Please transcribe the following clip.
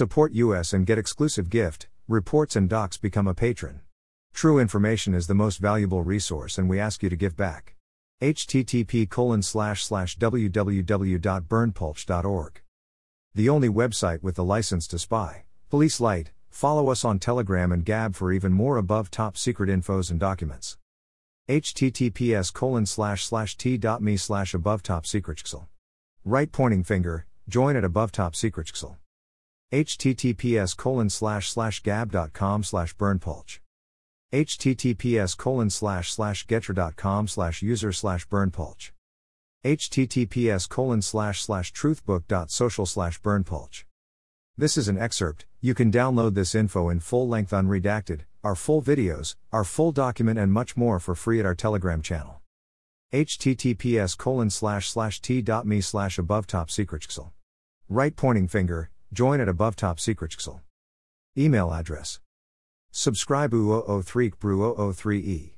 Support us and get exclusive gift, reports and docs become a patron. True information is the most valuable resource and we ask you to give back. http www.berndpulch.org. The only website with the license to spy. Police Light, follow us on Telegram and Gab for even more above top secret infos and documents. https colon slash slash t.me slash above top secret Right pointing finger, join at above top secret https colon slash slash gab.com slash berndpulch https colon slash slash gettr.com slash user slash berndpulch https colon slash slash truthbook.social slash berndpulch this is an excerpt. You can download this info in full length unredacted our full videos our full document and much more for free at our telegram channel. https colon slash slash t.me slash above top secret right pointing finger Join at above top secret. Email address. Subscribe u 003 bru 003 e